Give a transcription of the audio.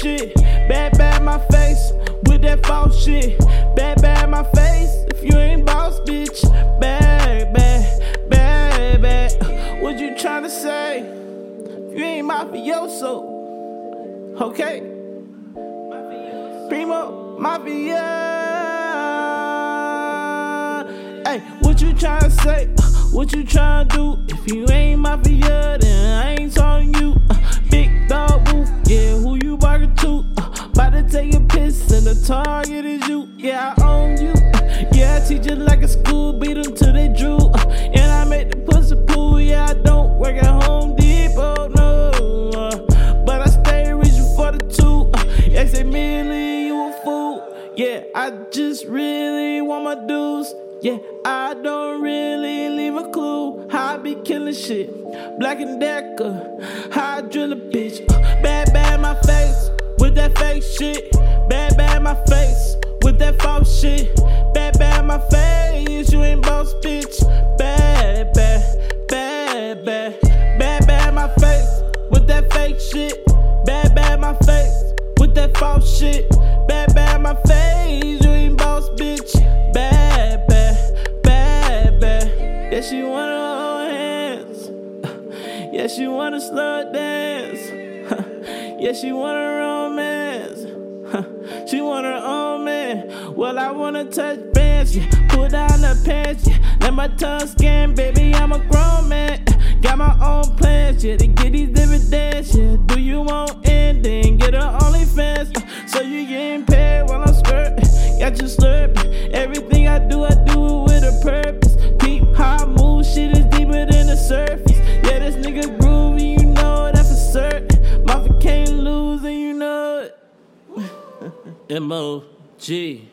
shit. Bad, bad my face with that false shit. Bad, bad my face if you ain't boss, bitch. Bad, bad, bad, bad. What you trying to say? You ain't mafioso. Okay? Primo, mafia. Hey, what you trying to say? What you trying to do? If you take a piss and the target is you. Yeah, I own you. Yeah, I teach you like a school, beat them till they drool. And I make the pussy pool. Yeah, I don't work at Home Depot, no. But I stay reaching for the two. Yeah, say Millie, you a fool. Yeah, I just really want my dues. Yeah, I don't really leave a clue. How I be killing shit. Black and Decker, how I drill a bitch. Bad, bad my face that fake shit. Bad, bad my face with that false shit. Bad, bad my face, you ain't boss, bitch. Bad, bad, bad, bad. Bad, bad my face with that fake shit. Bad, bad my face with that false shit. Bad, bad my face, you ain't boss, bitch. Bad, bad, bad, bad. Yeah, she wanna hold hands. Yeah, she wanna slow dance. Yeah, she wanna romance. She want her own man. Well, I wanna touch bands, yeah. Pull down the pants, yeah. Let my tongue scan, baby. I'm a grown man. Got my own plans, yeah. To get these M O G.